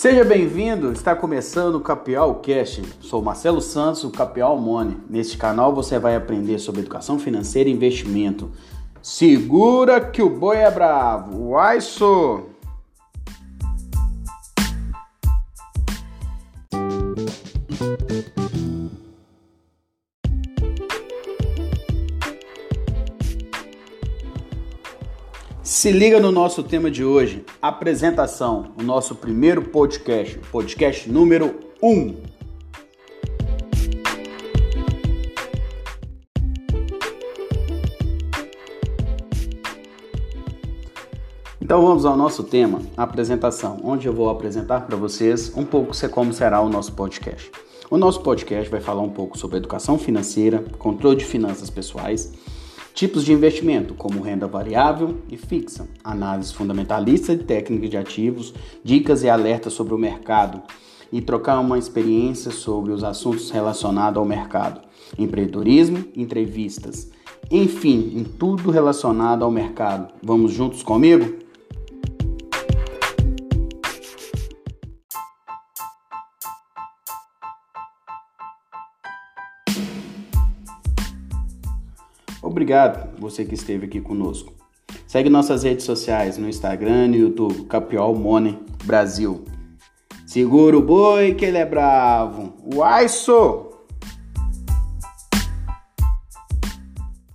Seja bem-vindo, está começando o Capial Cast. Sou Marcelo Santos, o Capial Money. Neste canal você vai aprender sobre educação financeira e investimento. Segura que o boi é bravo. Uai, sou! Se liga no nosso tema de hoje, apresentação, o nosso primeiro podcast, podcast número 1. Um. Então vamos ao nosso tema, apresentação, onde eu vou apresentar para vocês um pouco como será o nosso podcast. O nosso podcast vai falar um pouco sobre educação financeira, controle de finanças pessoais, Tipos de investimento, como renda variável e fixa, análise fundamentalista de técnicas de ativos, dicas e alertas sobre o mercado e trocar uma experiência sobre os assuntos relacionados ao mercado, empreendedorismo, entrevistas, enfim, em tudo relacionado ao mercado. Vamos juntos comigo? Obrigado você que esteve aqui conosco. Segue nossas redes sociais no Instagram e no YouTube, Capiol Money Brasil. Segura o boi que ele é bravo. Uai, sou!